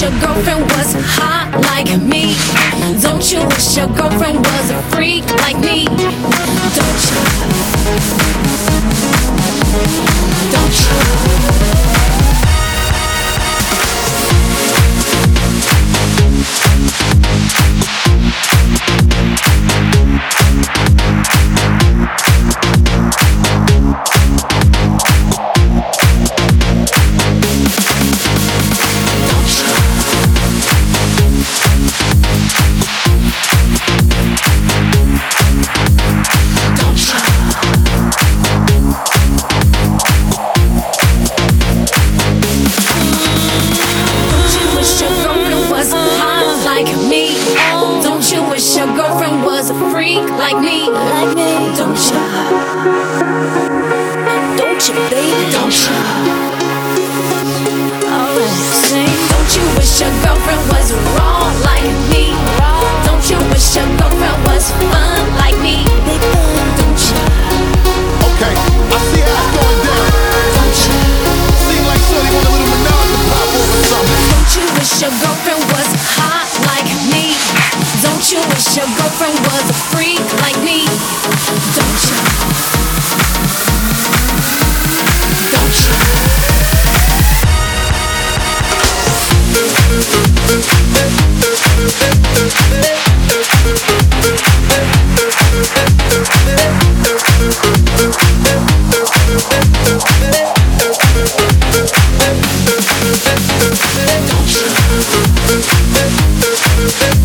wish your girlfriend was hot like me? Don't you wish your girlfriend was a freak like me? Don't you? freak like me. Like me. Don't you? your girlfriend was a freak like me. Don't you? Don't you?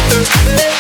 Don't you?